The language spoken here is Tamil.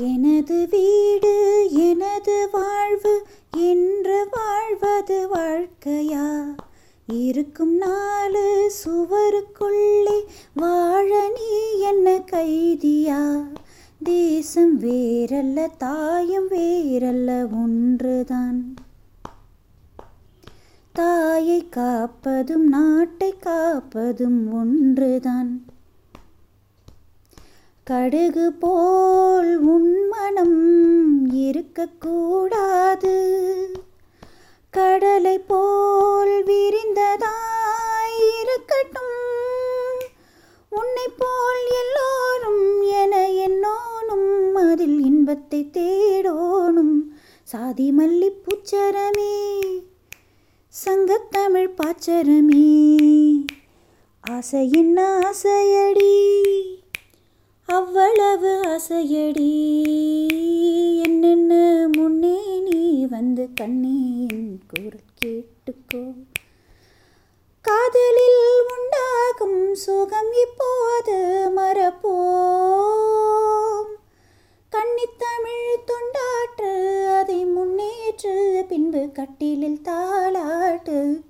எனது வீடு எனது வாழ்வு என்று வாழ்வது வாழ்க்கையா? இருக்கும் நாலு சுவருக்குள்ளே வாழ நீ என்ன கைதியா? தேசம் வேறல்ல தாயும் வேறல்ல ஒன்றுதான். தாயை காப்பதும் நாட்டை காப்பதும் ஒன்றுதான். கடுகு போல் உன் மனம் இருக்கக்கூடாது கடலை போல் விரிந்ததாய் இருக்கட்டும். உன்னை போல் எல்லோரும் என என்னோனும் அதில் இன்பத்தை தேடோனும். சாதி மல்லி பூச்சரமே சங்கத்தமிழ் பாச்சரமே ஆசையின் ஆசையடி. ஆசையடி. என்னென்ன முன்னே நீ வந்து கண்ணேன் குரல் கேட்டுக்கோ. காதலில் உண்டாகும் சுகம் இப்போது மறப்போம். கன்னித்தமிழ் தொண்டாற்று அதை முன்னேற்று பின்பு கட்டிலில் தாளாட்டு.